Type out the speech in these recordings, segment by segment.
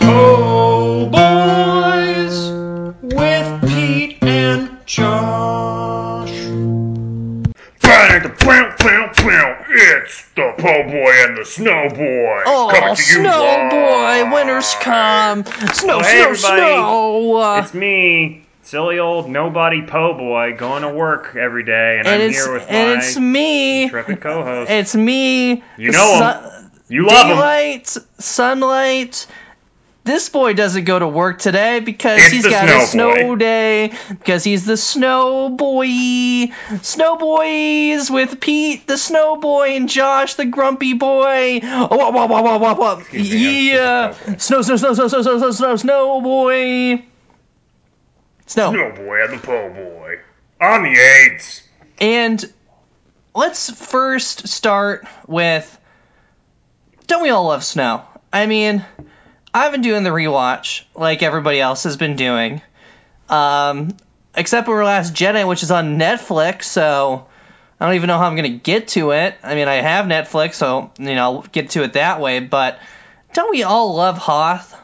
Po Boys with Pete and Josh. It's the Po Boy and the Snow Boy. Oh, coming to you snow live. boy, winter's come. Snow, Oh, hey, snow, everybody. snow. Uh, It's me, silly old nobody Po Boy, going to work every day, and, and I'm it's here with and my it's me. intrepid co-host. It's me. You know Sun- you love him. Daylight, sunlight. This boy doesn't go to work today because It's he's got snow a snow boy. day. Because he's the snow boy. Snow boys with Pete, the snow boy, and Josh, the grumpy boy. Oh, wah, wah, wah, wah, wah, wah. Yeah. just a cowboy. Snow, snow, snow, snow, snow, snow, snow, snow, snow boy. Snow. Snow Boy and the Po Boy. On the AIDS. And let's first start with don't we all love snow? I mean, I've been doing the rewatch like everybody else has been doing. Um, except for Last Jedi, which is on Netflix, so I don't even know how I'm gonna get to it. I mean, I have Netflix, so you know, I'll get to it that way. But don't we all love Hoth?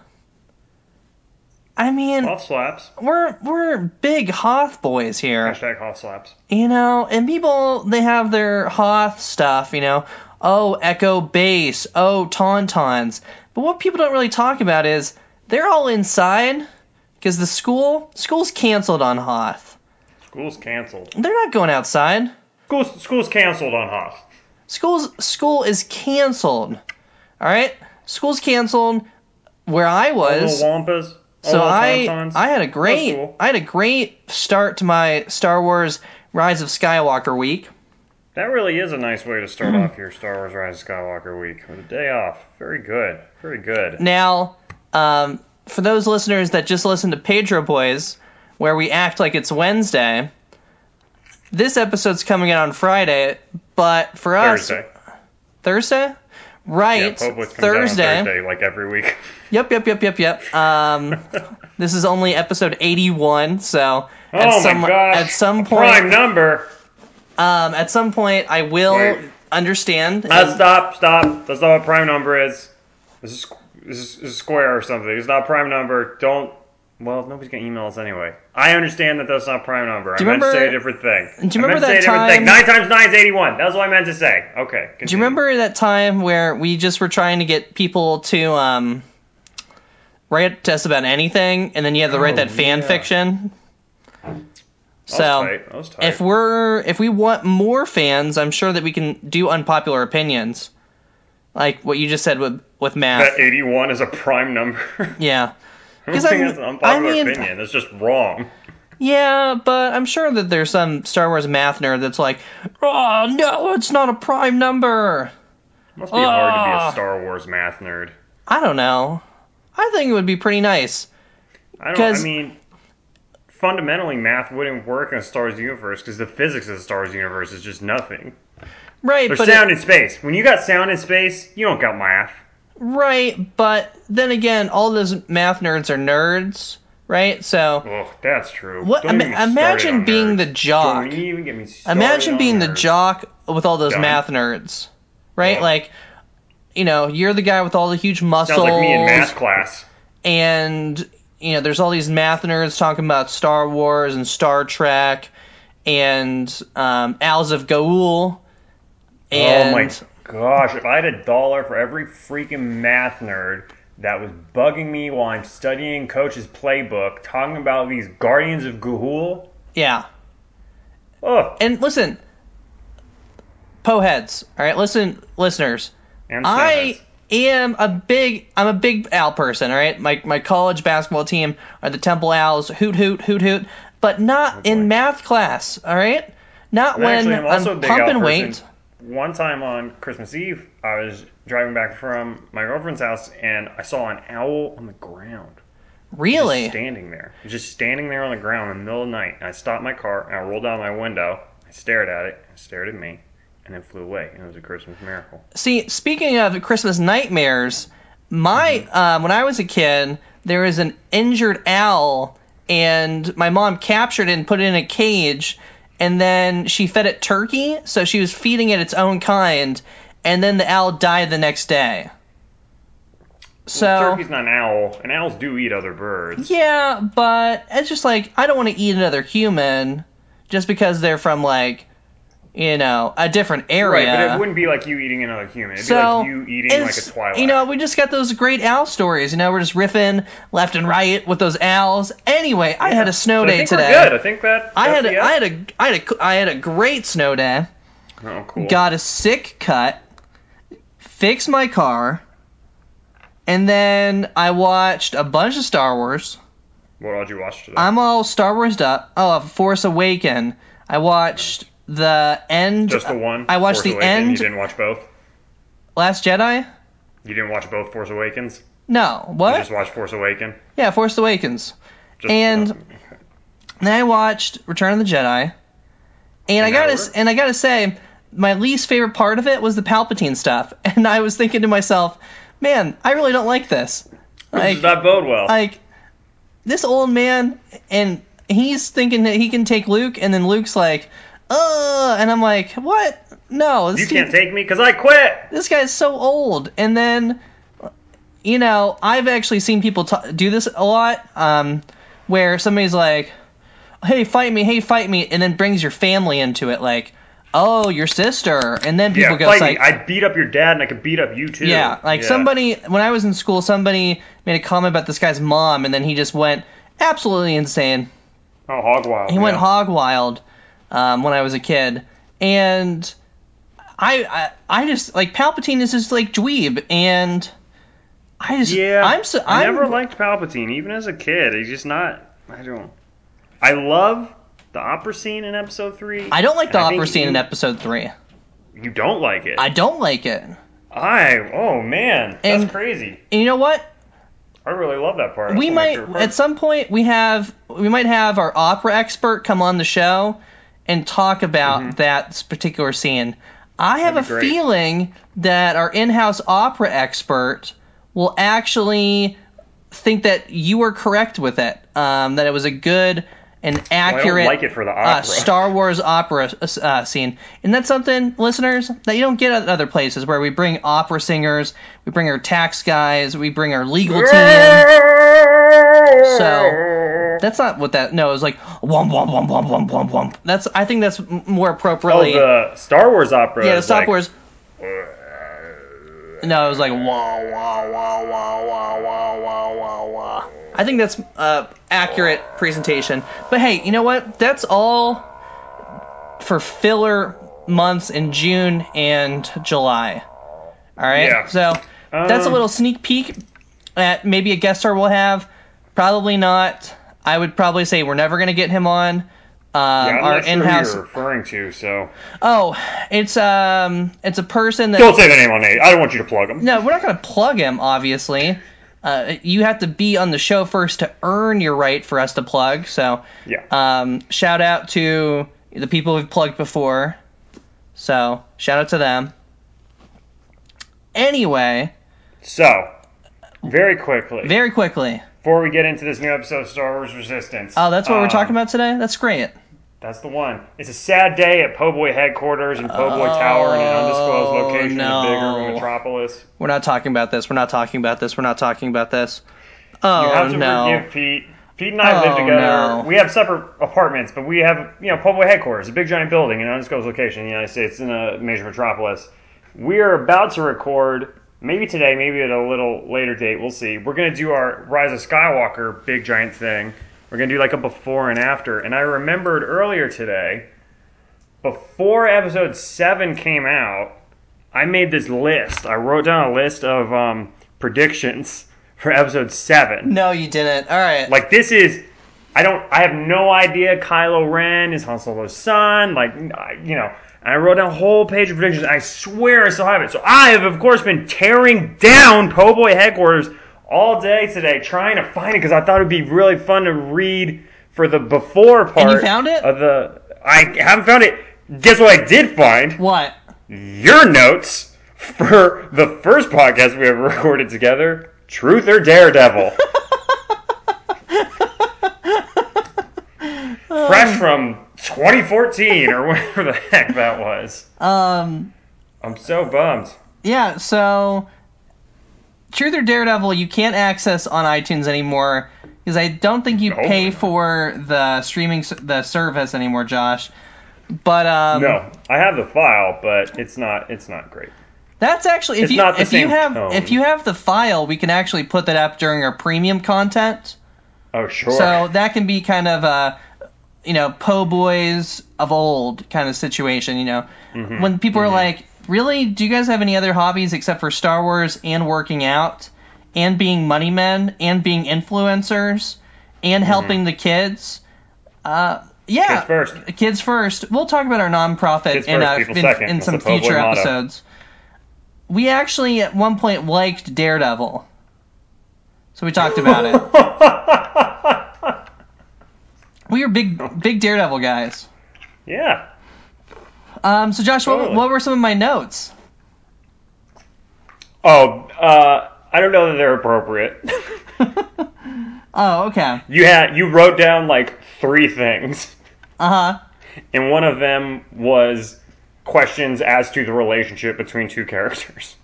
I mean, Hoth slaps. we're we're big Hoth boys here. Hashtag hot slaps. You know, and people they have their Hoth stuff, you know. Oh, Echo Base. Oh, Tauntauns. But what people don't really talk about is they're all inside because the school school's canceled on Hoth. School's canceled. They're not going outside. School's, school's canceled on Hoth. School's school is canceled. All right, school's canceled. Where I was, Little Wampas. all so I I had a great. I had a great start to my Star Wars Rise of Skywalker week. That really is a nice way to start Hmm. off your Star Wars Rise of Skywalker week with a day off. Very good. Very good. Now, um, for those listeners that just listen to Pedro Boys, where we act like it's Wednesday, this episode's coming out on Friday, but for us, Thursday. Thursday? Yeah, Right, comes Thursday. Thursday, like every week. Yep, yep, yep, yep, yep. Um, this is only episode 81, so at oh some my gosh. at some point, Prime number. Um, at some point, I will Wait. understand. Uh, stop, stop. That's not what prime number is. This is this is, this is square or something. It's not prime number. Don't. Well, nobody's gonna email us anyway. I understand that that's not prime number. Do I meant to say a different thing. do you I remember meant to say that thing. Nine times nine is eighty-one. That's what I meant to say. Okay. Do you remember that time where we just were trying to get people to um, write to us about anything, and then you had to write Oh, that fan yeah. fiction? So tight. That was tight. if we're if we want more fans, I'm sure that we can do unpopular opinions, like what you just said with with math. that eighty-one is a prime number. yeah, I don't 'Cause I'm- that's an unpopular I mean- opinion. It's just wrong. yeah, but I'm sure that there's some Star Wars math nerd that's like, oh no, it's not a prime number. Must be hard to be Ah. a Star Wars math nerd. I don't know. I think it would be pretty nice. I don't. I mean, fundamentally, math wouldn't work in a Star Wars universe because the physics of the Star Wars universe is just nothing. Right, There's but sound it, in space. When you got sound in space, you don't got math. right, but then again, all those math nerds are nerds, right? So Oh, that's true. What- Don't even ima- get me imagine being nerds. the jock. Don't even get me imagine being the jock with all those Done. math nerds, right? Like, you know, you're the guy with all the huge muscles, Sounds like me in math class. and you know, there's all these math nerds talking about Star Wars and Star Trek and um, Owls of Ga'Hoole. And oh my gosh! If I had a dollar for every freaking math nerd that was bugging me while I'm studying Coach's playbook, talking about these Guardians of Ga'Hoole. yeah, Ugh. and listen, po heads, all right, listen, listeners. And I. am a big I'm a big owl person, all right? My my college basketball team are the Temple Owls, hoot hoot hoot hoot, but not oh, in math class, all right? Not And when actually, I'm I'm pumping weight. One time on Christmas Eve, I was driving back from my girlfriend's house and I saw an owl on the ground. Really? Just standing there. Just standing there on the ground in the middle of the night. And I stopped my car and I rolled down my window. I stared at it, it stared at me, and then flew away. And it was a Christmas miracle. See, speaking of Christmas nightmares, my Mm-hmm. um, when I was a kid, there was an injured owl, and my mom captured it and put it in a cage, and then she fed it turkey, so she was feeding it its own kind, and then the owl died the next day. So Turkey's not an owl, and owls do eat other birds. yeah, but it's just like I don't want to eat another human just because they're from like you know a different area. Right, but it wouldn't be like you eating another human. It'd be like you eating like a Twilight. You know, we just got those great owl stories. You know, we're just riffing left and right with those owls. Anyway, I had a snow So I day think today. We're good. I think that. I had a, I had a I had a I had a great snow day. Oh, cool. Got a sick cut, fixed my car, and then I watched a bunch of Star Wars. What all did you watch today? I'm all Star Warsed up. Oh, Force Awaken. I watched the end. Just the one. I watched Force the Awakens. end. You didn't watch both. Last Jedi. You didn't watch both Force Awakens. No, You what? just watched Force Awaken. Yeah, Force Awakens. Just, And- Then I watched Return of the Jedi, and I gotta order? and I gotta say, my least favorite part of it was the Palpatine stuff, and I was thinking to myself, man, I really don't like this. this Like, does not bode well. like this old man, and he's thinking that he can take Luke, and then Luke's like, uh, and I'm like, what? No, you dude- can't take me because I quit. this guy's so old. And then, you know, I've actually seen people t- do this a lot, um, where somebody's like, "Hey, fight me! Hey, fight me!" and then brings your family into it, like, "Oh, your sister," and then people Yeah, go like. I beat up your dad, and I could beat up you too. "Yeah," like Yeah. somebody when I was in school, somebody made a comment about this guy's mom, and then he just went absolutely insane. Oh, hog wild. He went hog wild um, when I was a kid, and I, I I just like Palpatine is just like dweeb, and I just Yeah, I'm so I never liked Palpatine, even as a kid. He's just not. I don't. I love the opera scene in Episode Three. I don't like the I opera scene you- in Episode Three. You don't like it. I don't like it. I. Oh man, that's And- crazy. And you know what? I really love that part. That's we might at some point we have we might have our opera expert come on the show and talk about that particular scene. I have Mm-hmm. A great. feeling that our in-house opera expert will actually think that you were correct with it. Um, that it was a good and Well, accurate like it for the uh. Star Wars opera uh, scene. And that's something, listeners, that you don't get at other places where we bring opera singers, we bring our tax guys, we bring our legal team in. So that's not what that. No, it was like womp womp womp womp womp womp womp. That's I think that's m- more Oh, appropriately. the Star Wars opera. yeah, the is Star like, Wars. No, it was like wah wah wah wah wah wah wah wah wah. I think that's uh, accurate presentation. But hey, you know what? That's all for filler months in June and July. All right. Yeah. So that's a Um, little sneak peek at maybe a guest star we'll have. Probably not. I would probably say we're never gonna get him on. Um, Yeah, I'm our not sure in-house. who you're referring to, so Oh, it's um, it's a person that. don't say the name on it. I don't want you to plug him No, we're not going to plug him, obviously. Uh, you have to be on the show first to earn your right for us to plug. So, Yeah. um, shout out to the people we've plugged before. So, shout out to them. Anyway, So, very quickly, very quickly. Before we get into this new episode of Star Wars Resistance. Oh, that's what we're um, talking about today? That's great. That's the one. It's a sad day at Po' Boy headquarters in Po' Boy Tower in an undisclosed Oh, location no. in a bigger metropolis. We're not talking about this. We're not talking about this. We're not talking about this. You Oh, have to no. forgive Pete. Pete and I live Oh, together. no. We have separate apartments, but we have, you know, Po' Boy headquarters, a big giant building in an undisclosed location in the United States in a major metropolis. We are about to record, maybe today, maybe at a little later date. We'll see. We're going to do our Rise of Skywalker big giant thing. We're going to do like a before and after. And I remembered earlier today, before episode 7 came out, I made this list. I wrote down a list of um, predictions for episode 7. No, you didn't. All right. Like this is, I don't, I have no idea. Kylo Ren is Han Solo's son. Like, you know, and I wrote down a whole page of predictions. I swear I still have it. So I have, of course, been tearing down Po' Boy headquarters all day today, trying to find it because I thought it'd be really fun to read for the before part. And you found it? Of the, I haven't found it. Guess what I did find? what? Your notes for the first podcast we ever recorded together. Truth or Daredevil. Fresh from 2014 or whatever the heck that was. Um, I'm so bummed. yeah, so Truth or Daredevil you can't access on iTunes anymore because I don't think you No. pay for the streaming the service anymore, Josh. But um, No, I have the file, but it's not. It's not great. That's actually if It's you not the if you have tone. if you have the file, we can actually put that up during our premium content. Oh sure. So that can be kind of a you know po boys of old kind of situation. You know, Mhm, when people are mhm. like, "Really? Do you guys have any other hobbies except for Star Wars and working out and being money men and being influencers and helping the kids?" Uh, yeah, Mm-hmm. Kids first. Kids first. We'll talk about our nonprofit Kids in, first, uh, in, in some future motto. episodes. We actually at one point liked Daredevil, so we talked about it. We were big big Daredevil guys. yeah. Um, so Josh, what, Totally. what were some of my notes? Oh, uh, I don't know that they're appropriate. Oh, okay. you had you wrote down like three things, Uh huh. and one of them was questions as to the relationship between two characters.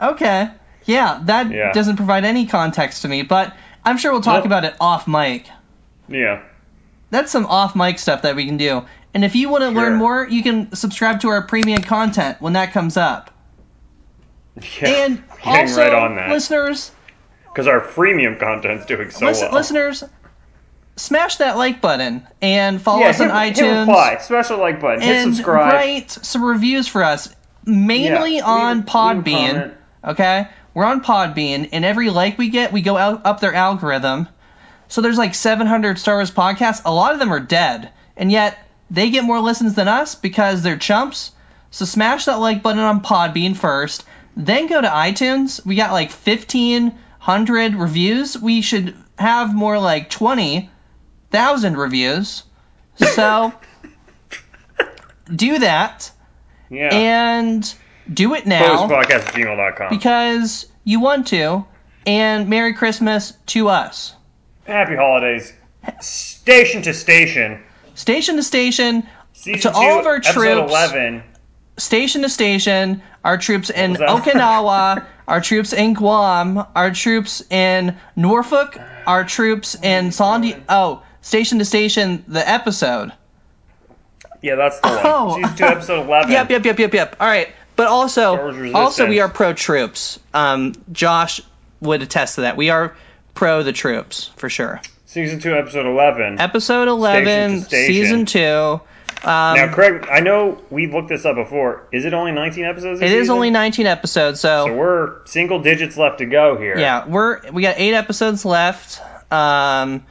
Okay. Yeah, that Yeah. doesn't provide any context to me, but I'm sure we'll talk Nope. about it off mic. Yeah. That's some off mic stuff that we can do. And if you want to learn more, you can subscribe to our premium content when that comes up. Yeah. And also, right on that listeners, because our freemium content's doing so listen, well. listeners, smash that like button and follow yeah, us on hit, hit iTunes. reply, special like button, hit and subscribe. write some reviews for us, mainly Yeah, on leave- leave Podbean. comment. Okay, we're on Podbean, and every like we get, we go out, up their algorithm. So there's like 700 Star Wars podcasts. A lot of them are dead, and yet they get more listens than us because they're chumps. So smash that like button on Podbean first, then go to iTunes. We got like 1,500 reviews. We should have more like 20,000 reviews. So do that Yeah. and do it now Postpodcast at gmail.com. because you want to. And Merry Christmas to us. Happy holidays. Station to station. Station to station, Season To two, all of our episode troops. 11. station to station, our troops in? Okinawa, our troops in Guam, our troops in Norfolk, our troops in San Di- Oh, station to station, the episode. Yeah, that's the one. Oh. Season 2, episode 11. Yep, yep, yep, yep, yep. All right, but also, also we are pro troops. Um, Josh would attest to that. We are pro the troops for sure. Season 2, episode 11. Episode eleven, Station station. season two. Um, now, Craig, I know we've looked this up before. Is it only 19 episodes? it is season? only 19 episodes, so, So we're single digits left to go here. yeah, we're we got eight episodes left. Um,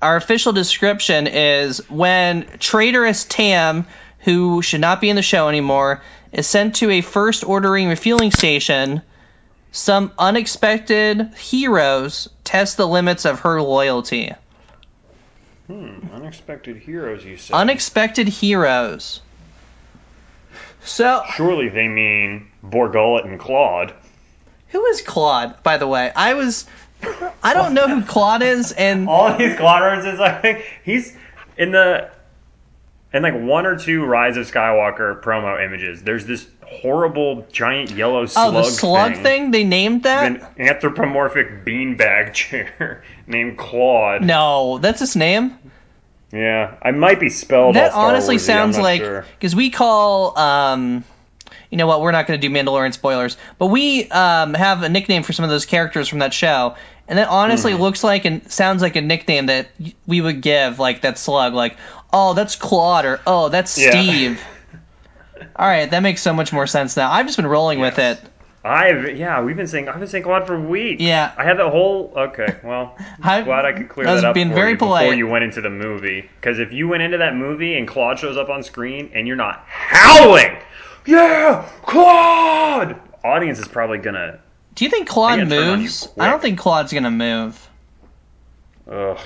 our official description is when traitorous Tam, who should not be in the show anymore, is sent to a first ordering refueling station. Some unexpected heroes test the limits of her loyalty. Hmm, unexpected heroes, you said. Unexpected heroes. So, Surely they mean Borgullet and Klaud. who is Klaud, by the way? I was. I don't know who Klaud is, and All these Klaud references, I think he's in the in like one or two Rise of Skywalker promo images. There's this horrible giant yellow slug. oh, the slug thing. They named that. an anthropomorphic beanbag chair named Klaud. No, that's his name. Yeah, I might be spelled. That honestly Wars-y, sounds like sure. because we call um, you know what? We're not going to do Mandalorian spoilers, but we um have a nickname for some of those characters from that show, and that honestly Hmm. looks like and sounds like a nickname that we would give like that slug, like oh that's Klaud or oh that's Yeah. Steve. All right, that makes so much more sense now. I've just been rolling with it. I've yeah, we've been saying I've been saying Klaud for weeks. Yeah. I had that whole okay. Well, I'm glad I could clear I that up being for very you before you went into the movie. Because if you went into that movie and Klaud shows up on screen and you're not howling, yeah, Klaud, audience is probably gonna Do you think Klaud I'm gonna turn on you moves? I don't think Klaud's gonna move. ugh.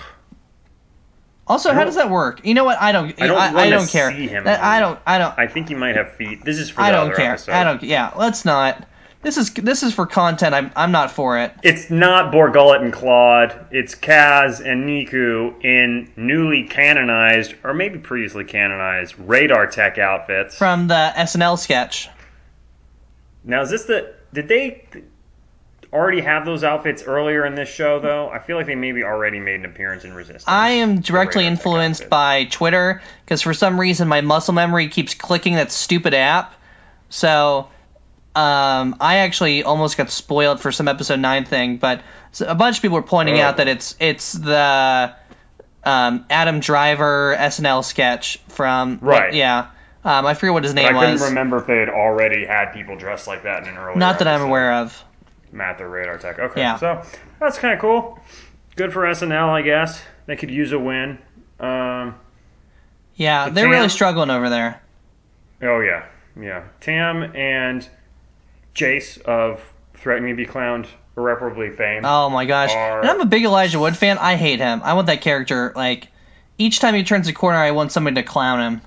Also, how does that work? You know what? I don't. I don't I, I don't care. see him That- I don't. I don't. I think he might have feet. This is for I don't other care. episode. I don't. Yeah, let's not. This is this is for content. I'm I'm not for it. It's not Borgullet and Klaud. It's Kaz and Neeku in newly canonized, or maybe previously canonized, radar tech outfits. From the SNL sketch. Now, is this the? Did they? Already have those outfits earlier in this show, though. I feel like they maybe already made an appearance in Resistance. I am directly influenced by Twitter because for some reason my muscle memory keeps clicking that stupid app. So um, I actually almost got spoiled for some episode nine thing, but a bunch of people were pointing Oh. out that it's it's the um, Adam Driver SNL sketch from Right. Yeah, um, I forget what his name I couldn't remember if they had already had people dressed like that in an earlier. Not that I'm aware of. Matt the Radar Tech. Okay, Yeah. so that's kind of cool. Good for SNL, I guess. They could use a win. Um, Yeah, they're really struggling over there. oh yeah, yeah. Tam and Chaser Threatening to Be Clowned irreparably famed. Oh my gosh. Are- And I'm a big Elijah Wood fan. I hate him. I want that character like each time he turns a corner I want somebody to clown him.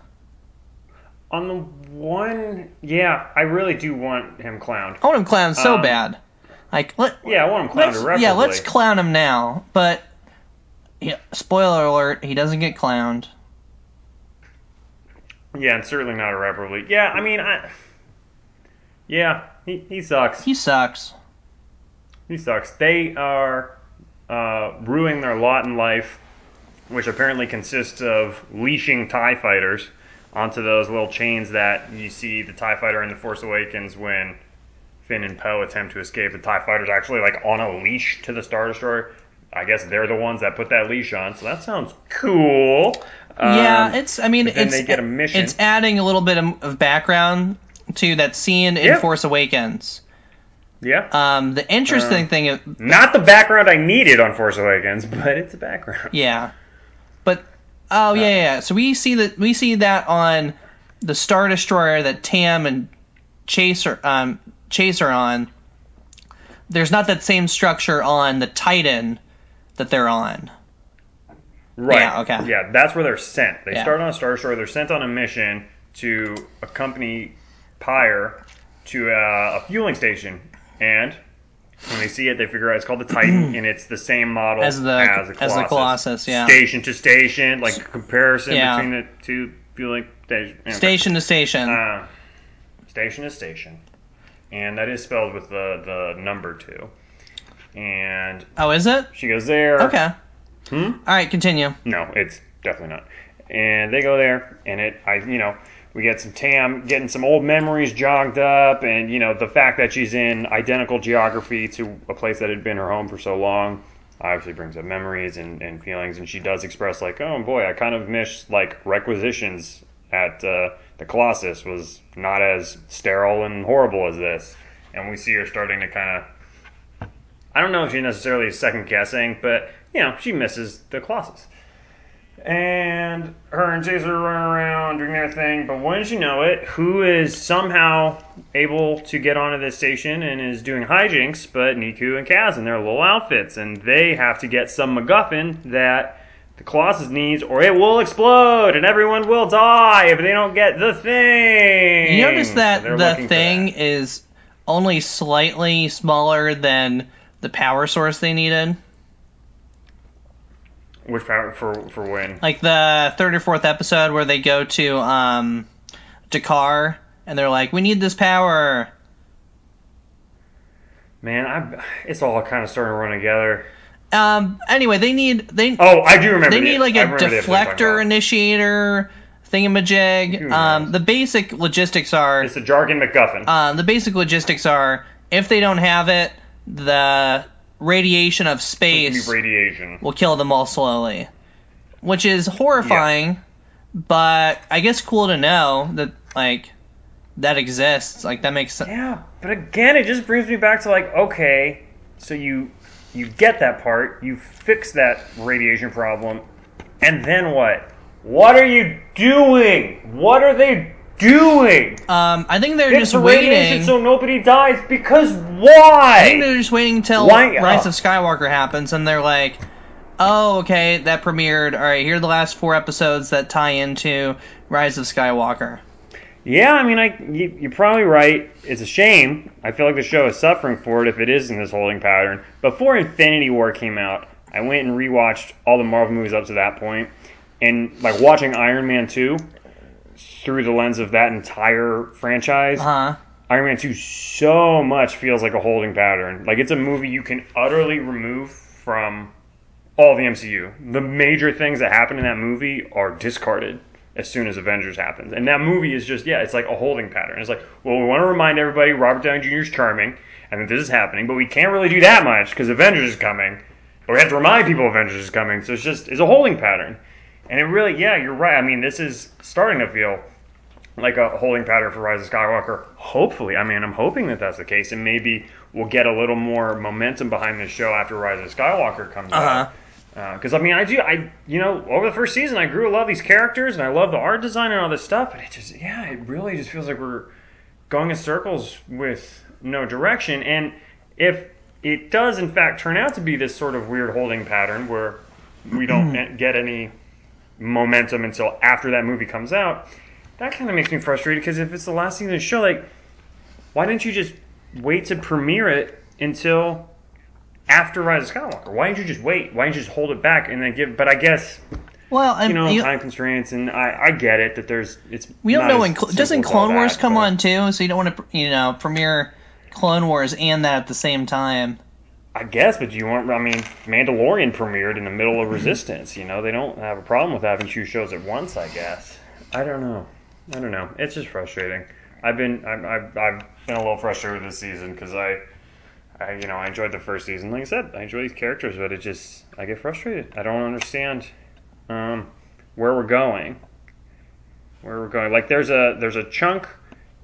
On the one, yeah, I really do want him clowned. I want him clowned so Um, bad. Like let Yeah, I want him clowned let's, irreparably. yeah, let's clown him now. But yeah, spoiler alert, he doesn't get clowned. yeah, and certainly not irreparably. Yeah, I mean, I. Yeah, he, he sucks. He sucks. He sucks. They are uh, ruining their lot in life, which apparently consists of leashing TIE fighters onto those little chains that you see the TIE fighter in The Force Awakens when Finn and Poe attempt to escape. The TIE fighter's actually like on a leash to the Star Destroyer. I guess they're the ones that put that leash on, so that sounds cool. yeah, Um, it's I mean it's they get a mission. it's adding a little bit of, of background to that scene in Yeah. Force Awakens. yeah. Um the interesting Uh, thing Not the background I needed on Force Awakens, but it's a background. Yeah, but oh yeah, yeah. yeah. So we see that we see that on the Star Destroyer that Tam and Chaser um Chaser on. There's not that same structure on the Titan that they're on. Right. Yeah, okay. Yeah, that's where they're sent. They Yeah. start on a Star Destroyer. They're sent on a mission to accompany Pyre to uh, a fueling station, and when they see it, they figure out it's called the Titan, and it's the same model As the- as the as Colossus. the Colossus, yeah. Station to station, like a comparison Yeah. between the two fueling stations. Station to station. Uh, station to station, and that is spelled with the the number two. And oh, is it? she goes there. Okay. Hmm? All right, continue. No, it's definitely not. And they go there, and it, I, you know, we get some Tam getting some old memories jogged up, and you know, the fact that she's in identical geography to a place that had been her home for so long, obviously brings up memories and, and feelings. And she does express like, oh boy, I kind of miss like requisitions at uh, the Colossus was not as sterile and horrible as this. And we see her starting to kind of I don't know if she's necessarily is second guessing, but you know, she misses the Colossus. And her and Chaser running around doing their thing, but wouldn't you know it, who is somehow able to get onto this station and is doing hijinks, but Neeku and Kaz in their little outfits, and they have to get some MacGuffin that the Colossus needs, or it will explode and everyone will die if they don't get the thing. You notice that So the thing that. is only slightly smaller than the power source they needed. Which power for for when? Like the third or fourth episode where they go to um Dakar and they're like, "We need this power." Man, I it's all kind of starting to run together. Um. Anyway, they need they Oh, I do remember. they the- need like a remember the episode you're deflector initiator thingamajig. Um. The basic logistics are It's the jargon MacGuffin. um the basic logistics are if they don't have it, the radiation of space radiation. will kill them all slowly, which is horrifying. But I guess cool to know that like that exists. Like that makes sense. Yeah, but again, it just brings me back to like, okay, so you you get that part, you fix that radiation problem, and then what? What are you doing? What are they doing? Um, I think they're It's just waiting. so nobody dies because why? I think they're just waiting until Why- Rise of Skywalker happens, and they're like, "Oh, okay, that premiered. All right, here are the last four episodes that tie into Rise of Skywalker." Yeah, I mean, I you, you're probably right. It's a shame. I feel like the show is suffering for it if it is in this holding pattern. Before Infinity War came out, I went and rewatched all the Marvel movies up to that point, and like watching Iron Man two through the lens of that entire franchise, Huh? Iron Man 2 so much feels like a holding pattern. Like it's a movie you can utterly remove from all the MCU. The major things that happen in that movie are discarded as soon as Avengers happens. And that movie is just, yeah, it's like a holding pattern. It's like, well, we want to remind everybody Robert Downey Jr. is charming and that this is happening, but we can't really do that much because Avengers is coming. But we have to remind people Avengers is coming. So it's just, it's a holding pattern. And it really, yeah, you're right. I mean, this is starting to feel like a holding pattern for Rise of Skywalker. Hopefully, I mean, I'm hoping that that's the case, and maybe we'll get a little more momentum behind this show after Rise of Skywalker comes uh-huh. out. Uh, because I mean, I do, I you know, over the first season, I grew to love these characters, and I love the art design and all this stuff. But it just, yeah, it really just feels like we're going in circles with no direction. And if it does, in fact, turn out to be this sort of weird holding pattern where we don't mm-hmm. get any momentum until after that movie comes out, that kind of makes me frustrated because if it's the last season of the show, like, why didn't you just wait to premiere it until after Rise of Skywalker? Why didn't you just wait? Why didn't you just hold it back and then give? But I guess Well, and you know you- time constraints, and I, I get it that there's it's. we don't know when doesn't Clone Wars that, come but- on too, so you don't want to you know premiere Clone Wars and that at the same time. I guess, but you want? I mean, Mandalorian premiered in the middle of Resistance. You know, they don't have a problem with having two shows at once. I guess. I don't know. I don't know. It's just frustrating. I've been I've, I've, I've been a little frustrated this season because I, I you know I enjoyed the first season. Like I said, I enjoy these characters, but it just I get frustrated. I don't understand um, where we're going. Where we're going. Like there's a there's a chunk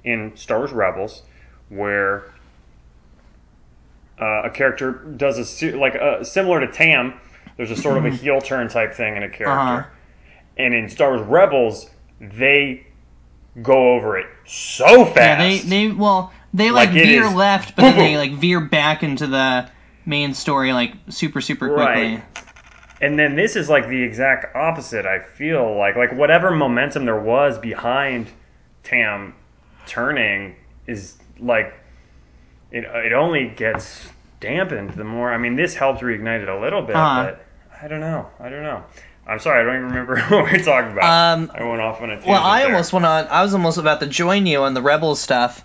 in Star Wars Rebels where uh, a character does a like uh, similar to Tam. There's a sort of a heel turn type thing in a character, Uh-huh. and in Star Wars Rebels, they go over it so fast. Yeah, they they well they like, Like, veer is- left, but then they like veer back into the main story like super super quickly. Right. And then this is like the exact opposite. I feel like like whatever momentum there was behind Tam turning is like it. It only gets dampened the more. I mean, this helped reignite it a little bit, Uh-huh. but I don't know. I don't know. I'm sorry, I don't even remember what we are talking about. Um, I went off on a tangent. Well, I there. almost went on. I was almost about to join you on the Rebels stuff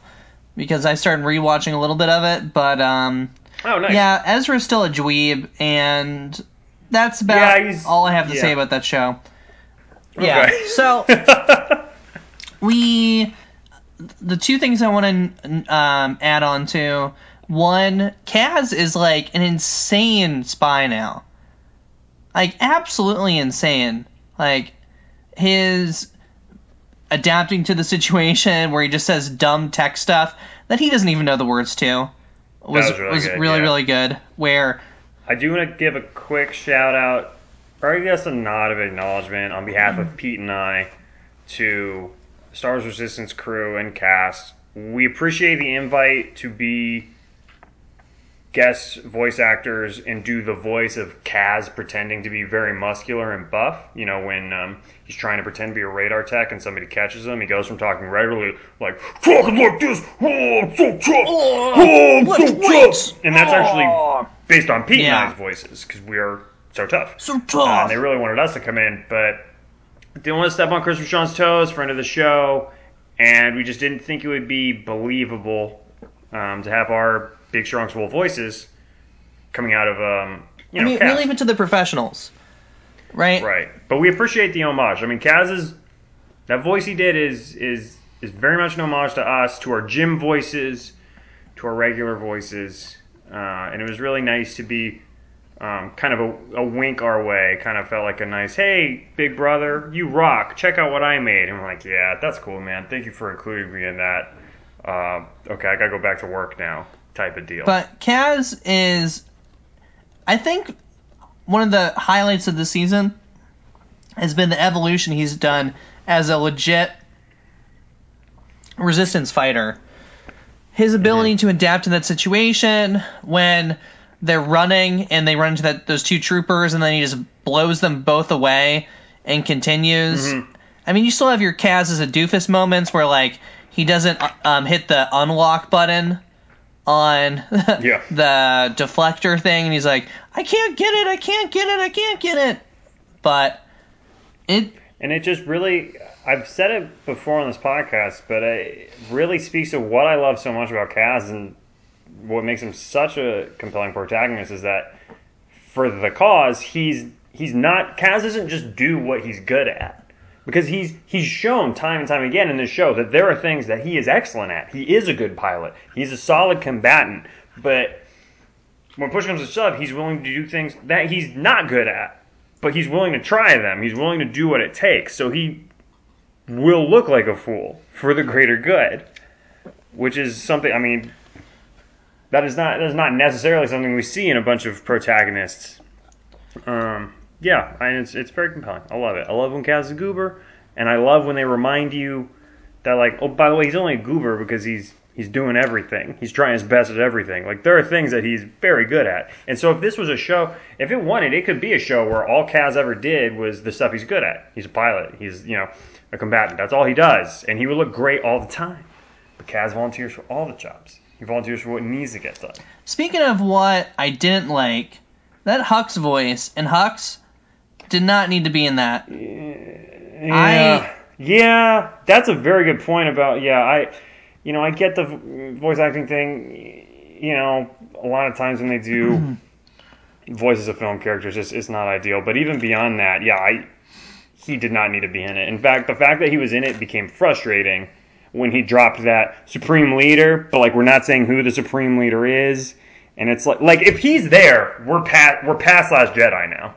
because I started rewatching a little bit of it, but um, Oh, nice. yeah, Ezra's still a dweeb, and that's about Yeah, all I have to say about that show. Yeah. So we, the two things I want to um, add on to one, Kaz is like an insane spy now, like absolutely insane. Like his adapting to the situation where he just says dumb tech stuff that he doesn't even know the words to was was really was good, really yeah. really good. Where I do want to give a quick shout out, or I guess a nod of acknowledgement on behalf of Pete and I to Star Wars Resistance crew and cast. We appreciate the invite to be guest voice actors and do the voice of Kaz pretending to be very muscular and buff. You know, when um, he's trying to pretend to be a radar tech and somebody catches him, he goes from talking regularly, like, talking like this, oh, I'm so tough, oh, I'm so tough. And that's actually based on Pete Yeah. and I's voices because we are so tough. so Uh, tough. and they really wanted us to come in, but didn't want to step on Christopher Sean's toes, friend of the show, and we just didn't think it would be believable um, to have our big, strong, swole voices coming out of um, you I know, mean, we leave it to the professionals, right? right. But we appreciate the homage. I mean, Kaz's that voice he did is is is very much an homage to us, to our gym voices, to our regular voices, uh, and it was really nice to be um, kind of a, a wink our way. Kind of felt like a nice, hey, big brother, you rock. Check out what I made. And we're like, yeah, that's cool, man. Thank you for including me in that. Uh, okay, I gotta go back to work now, type of deal. But Kaz is, I think, one of the highlights of the season has been the evolution he's done as a legit resistance fighter. His mm-hmm. ability to adapt to that situation when they're running and they run into that those two troopers and then he just blows them both away and continues. Mm-hmm. I mean, you still have your Kaz as a doofus moments where like he doesn't uh, um, hit the unlock button on Yeah. the deflector thing, and he's like, "I can't get it, I can't get it, I can't get it." But it, and it just really I've said it before on this podcast, but it really speaks to what I love so much about Kaz and what makes him such a compelling protagonist is that for the cause, he's he's not Kaz doesn't just do what he's good at. Because he's he's shown time and time again in this show that there are things that he is excellent at. He is a good pilot. He's a solid combatant, but when push comes to shove, he's willing to do things that he's not good at, but he's willing to try them. He's willing to do what it takes. So he will look like a fool for the greater good, which is something. I mean, that is not that is not necessarily something we see in a bunch of protagonists. Um, yeah, and it's it's very compelling. I love it. I love when Kaz is a goober, and I love when they remind you that like, oh, by the way, he's only a goober because he's he's doing everything. He's trying his best at everything. Like there are things that he's very good at. And so if this was a show, if it wanted, it could be a show where all Kaz ever did was the stuff he's good at. He's a pilot. He's you know a combatant. That's all he does, and he would look great all the time. But Kaz volunteers for all the jobs. He volunteers for what needs to get done. Speaking of what I didn't like, that Hux voice and Hux did not need to be in that. Yeah, yeah, that's a very good point about yeah. I, you know, I get the voice acting thing. You know, a lot of times when they do voices of film characters, it's, it's not ideal. But even beyond that, yeah, I he did not need to be in it. In fact, the fact that he was in it became frustrating when he dropped that supreme leader. But like, we're not saying who the supreme leader is, and it's like like if he's there, we're past we're past Last Jedi now.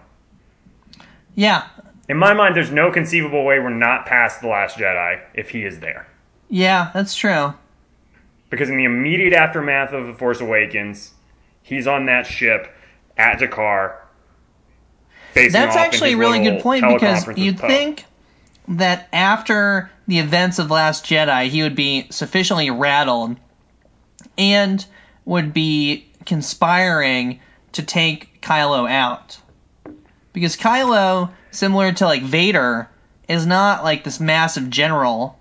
Yeah, In my mind, there's no conceivable way we're not past The Last Jedi if he is there. yeah, that's true. Because in the immediate aftermath of The Force Awakens, he's on that ship at facing That's actually a really good point because you'd think that after the events of Last Jedi, he would be sufficiently rattled and would be conspiring to take Kylo out. Because Kylo, similar to like Vader, is not like this massive general.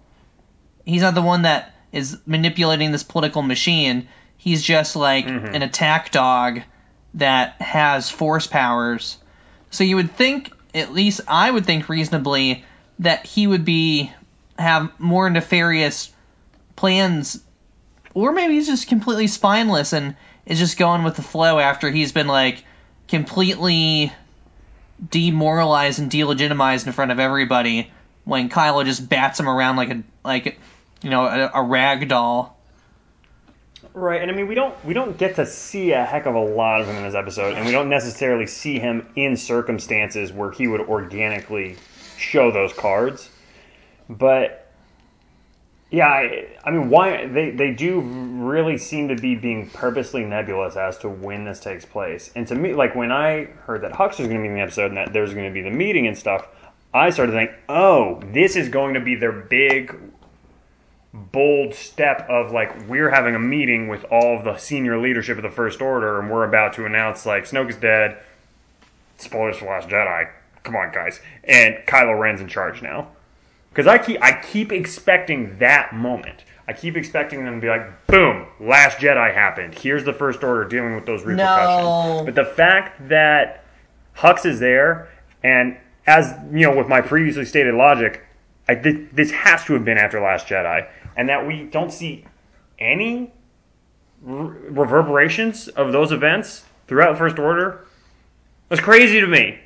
He's not the one that is manipulating this political machine. He's just like Mm-hmm. an attack dog that has force powers. So you would think, at least I would think reasonably, that he would be have more nefarious plans, or maybe he's just completely spineless and is just going with the flow after he's been like completely demoralized and delegitimized in front of everybody when Kylo just bats him around like a like you know a, a rag doll. Right, and I mean we don't we don't get to see a heck of a lot of him in this episode, and we don't necessarily see him in circumstances where he would organically show those cards. But yeah, I, I mean, why they they do really seem to be being purposely nebulous as to when this takes place. And to me, like when I heard that Hux was going to be in the episode and that there's going to be the meeting and stuff, I started to think, oh, this is going to be their big bold step of like we're having a meeting with all of the senior leadership of the First Order, and we're about to announce like Snoke is dead. Spoilers for Last Jedi. Come on, guys, and Kylo Ren's in charge now. Because I keep I keep expecting that moment. I keep expecting them to be like, boom, Last Jedi happened. Here's the First Order dealing with those repercussions. No. But the fact that Hux is there, and as you know, with my previously stated logic, I, th- this has to have been after Last Jedi, and that we don't see any re- reverberations of those events throughout the First Order. That's crazy to me.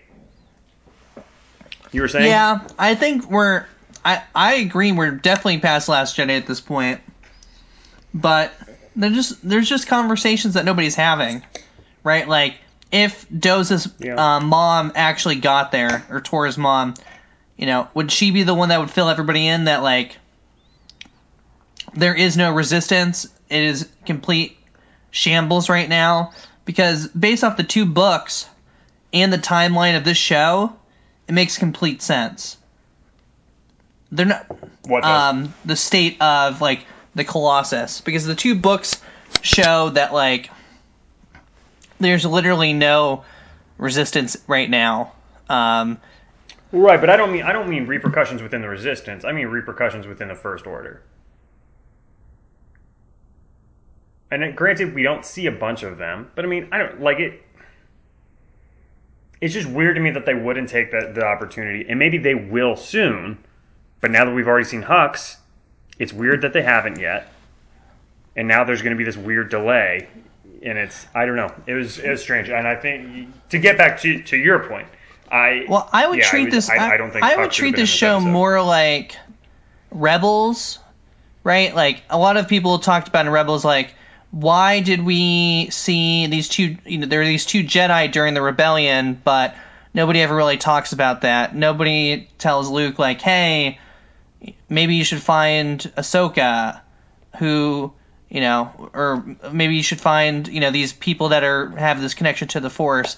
You were saying? Yeah, I think we're. I I agree. We're definitely past Last Jedi at this point, but there's just there's just conversations that nobody's having, right? Like if Doza's Yeah. uh, mom actually got there, or Torra's mom, you know, would she be the one that would fill everybody in that like there is no resistance? It is complete shambles right now because based off the two books and the timeline of this show, it makes complete sense. They're not What um the state of like the Colossus because the two books show that like there's literally no resistance right now. Um Right, but I don't mean I don't mean repercussions within the resistance. I mean repercussions within the first order. And granted, we don't see a bunch of them, but I mean, I don't like it. It's just weird to me that they wouldn't take the, the opportunity, and maybe they will soon, But now that we've already seen Hux, it's weird that they haven't yet. And now there's going to be this weird delay, and it's I don't know. It was it was strange, and I think to get back to to your point, I Well, I would yeah, treat was- this. I, I, I don't think I Hux would treat have been in this show episode. more like Rebels, right? Like a lot of people talked about in Rebels, like why did we see these two? You know, there are these two Jedi during the rebellion, but nobody ever really talks about that. Nobody tells Luke like, hey, maybe you should find Ahsoka, who you know, or maybe you should find you know these people that are have this connection to the Force.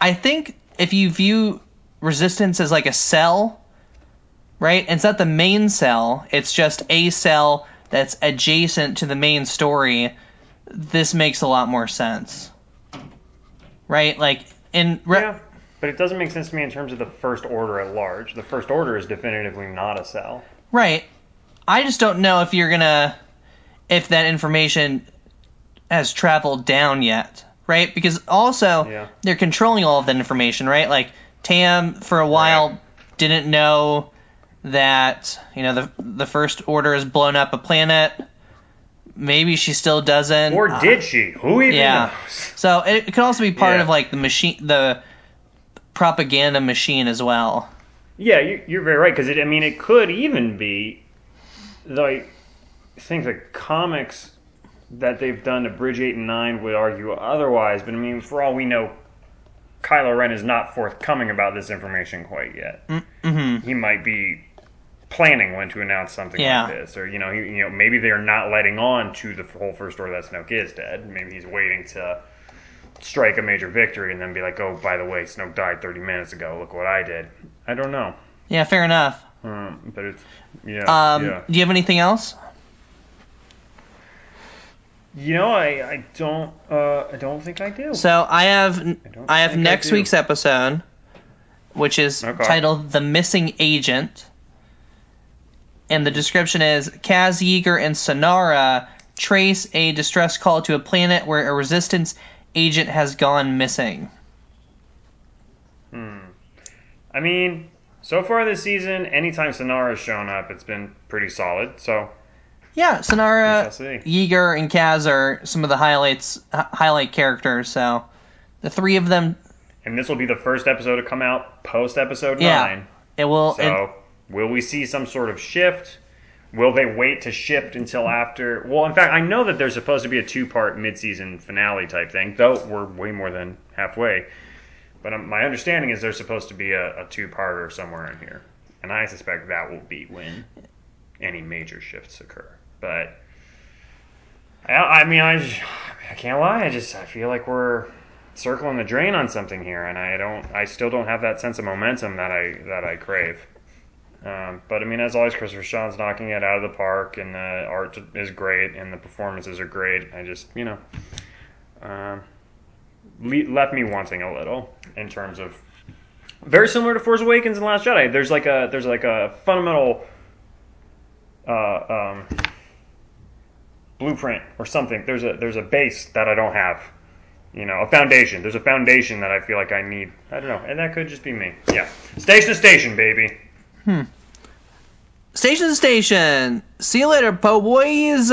I think if you view Resistance as like a cell, right? It's not the main cell. It's just a cell that's adjacent to the main story. This makes a lot more sense, right? Like in Re- Yeah, but it doesn't make sense to me in terms of the First Order at large. The First Order is definitively not a cell. Right. I just don't know if you're gonna if that information has traveled down yet, right? Because also Yeah. they're controlling all of that information, right? Like Tam for a while Right. didn't know that you know the the first order has blown up a planet. Maybe she still doesn't. Or Uh, did she? Who even yeah. knows? So it, it could also be part Yeah. of like the machine, the propaganda machine as well. Yeah, you- you're very right because I mean it could even be like think the comics that they've done to Bridge Eight and Nine would argue otherwise. But I mean, for all we know, Kylo Ren is not forthcoming about this information quite yet. Mm-hmm. He might be planning when to announce something Yeah. like this, or you know, he, you know, maybe they're not letting on to the whole first order that Snoke is dead. Maybe he's waiting to strike a major victory and then be like, "Oh, by the way, Snoke died 30 minutes ago. Look what I did." I don't know. Yeah, fair enough. Um, but it's yeah, Um, yeah. Do you have anything else? You know, I I don't uh I don't think I do. So I have don't I have think I next week's episode, which is Okay. titled "The Missing Agent," and the description is Kaz Yeager and Synara trace a distress call to a planet where a Resistance agent has gone missing. Hmm. I mean, so far this season, anytime Synara's shown up, it's been pretty solid. So Yeah, Sonara. Yeager, and Kaz are some of the highlights hi- highlight characters. So the three of them, And this will be the first episode to come out post episode Yeah. nine. it will. So it- will we see some sort of shift? Will they wait to shift until after? Well, in fact, I know that there's supposed to be a two-part mid-season finale type thing, though we're way more than halfway. But um, my understanding is there's supposed to be a, a two-parter somewhere in here, and I suspect that will be when any major shifts occur. But I, I mean, I, I can't lie. I just I feel like we're circling the drain on something here, and I don't. I still don't have that sense of momentum that I that I crave. Um, but I mean, as always, Christopher Sean's knocking it out of the park, and the art is great, and the performances are great. I just, you know, um, le- left me wanting a little in terms of very similar to Force Awakens and Last Jedi. There's like a there's like a fundamental uh, um, blueprint or something. There's a there's a base that I don't have. You know, a foundation. There's a foundation that I feel like I need. I don't know, and that could just be me. Yeah, station to station, baby. Hmm. Station to station. See you later, po boys.